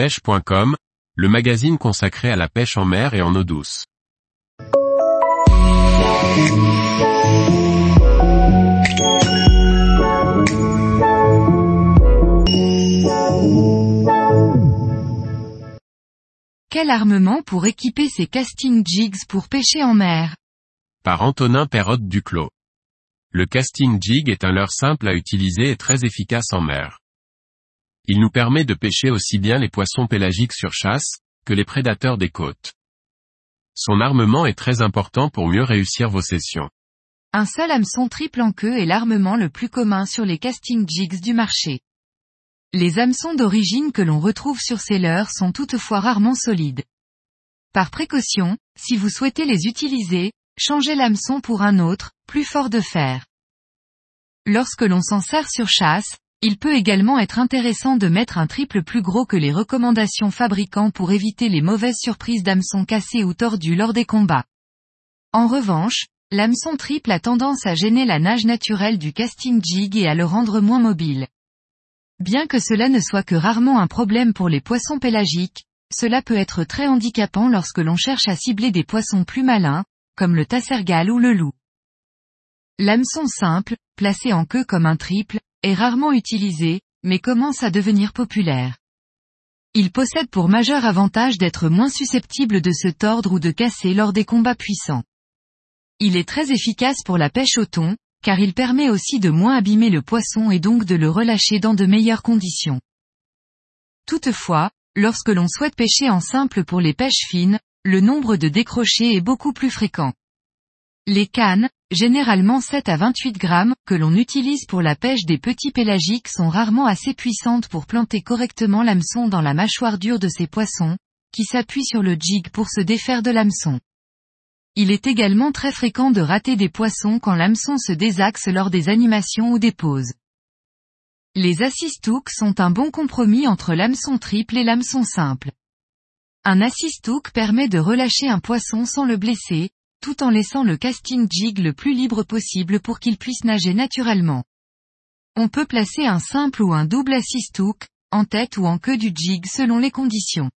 pêche.com, le magazine consacré à la pêche en mer et en eau douce. Quel armement pour équiper ses casting jigs pour pêcher en mer? Par Antonin Perrotte Duclos. Le casting jig est un leurre simple à utiliser et très efficace en mer. Il nous permet de pêcher aussi bien les poissons pélagiques sur chasse, que les prédateurs des côtes. Son armement est très important pour mieux réussir vos sessions. Un seul hameçon triple en queue est l'armement le plus commun sur les casting jigs du marché. Les hameçons d'origine que l'on retrouve sur ces leurres sont toutefois rarement solides. Par précaution, si vous souhaitez les utiliser, changez l'hameçon pour un autre, plus fort de fer. Lorsque l'on s'en sert sur chasse, il peut également être intéressant de mettre un triple plus gros que les recommandations fabricants pour éviter les mauvaises surprises d'hameçons cassés ou tordus lors des combats. En revanche, l'hameçon triple a tendance à gêner la nage naturelle du casting jig et à le rendre moins mobile. Bien que cela ne soit que rarement un problème pour les poissons pélagiques, cela peut être très handicapant lorsque l'on cherche à cibler des poissons plus malins, comme le tassergal ou le loup. L'hameçon simple, placé en queue comme un triple, est rarement utilisé, mais commence à devenir populaire. Il possède pour majeur avantage d'être moins susceptible de se tordre ou de casser lors des combats puissants. Il est très efficace pour la pêche au thon, car il permet aussi de moins abîmer le poisson et donc de le relâcher dans de meilleures conditions. Toutefois, lorsque l'on souhaite pêcher en simple pour les pêches fines, le nombre de décrochés est beaucoup plus fréquent. Les cannes, généralement 7 à 28 grammes, que l'on utilise pour la pêche des petits pélagiques sont rarement assez puissantes pour planter correctement l'hameçon dans la mâchoire dure de ces poissons, qui s'appuient sur le jig pour se défaire de l'hameçon. Il est également très fréquent de rater des poissons quand l'hameçon se désaxe lors des animations ou des pauses. Les assist hooks sont un bon compromis entre l'hameçon triple et l'hameçon simple. Un assist hook permet de relâcher un poisson sans le blesser, tout en laissant le casting jig le plus libre possible pour qu'il puisse nager naturellement. On peut placer un simple ou un double assist hook, en tête ou en queue du jig selon les conditions.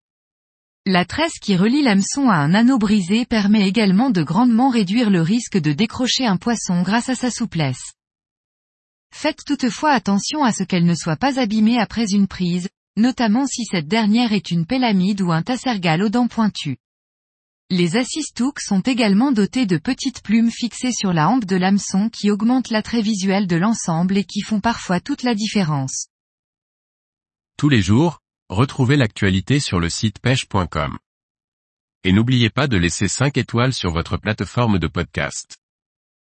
La tresse qui relie l'hameçon à un anneau brisé permet également de grandement réduire le risque de décrocher un poisson grâce à sa souplesse. Faites toutefois attention à ce qu'elle ne soit pas abîmée après une prise, notamment si cette dernière est une pélamide ou un tassergal aux dents pointues. Les assist-hooks sont également dotés de petites plumes fixées sur la hampe de l'hameçon qui augmentent l'attrait visuel de l'ensemble et qui font parfois toute la différence. Tous les jours, retrouvez l'actualité sur le site pêche.com. Et n'oubliez pas de laisser 5 étoiles sur votre plateforme de podcast.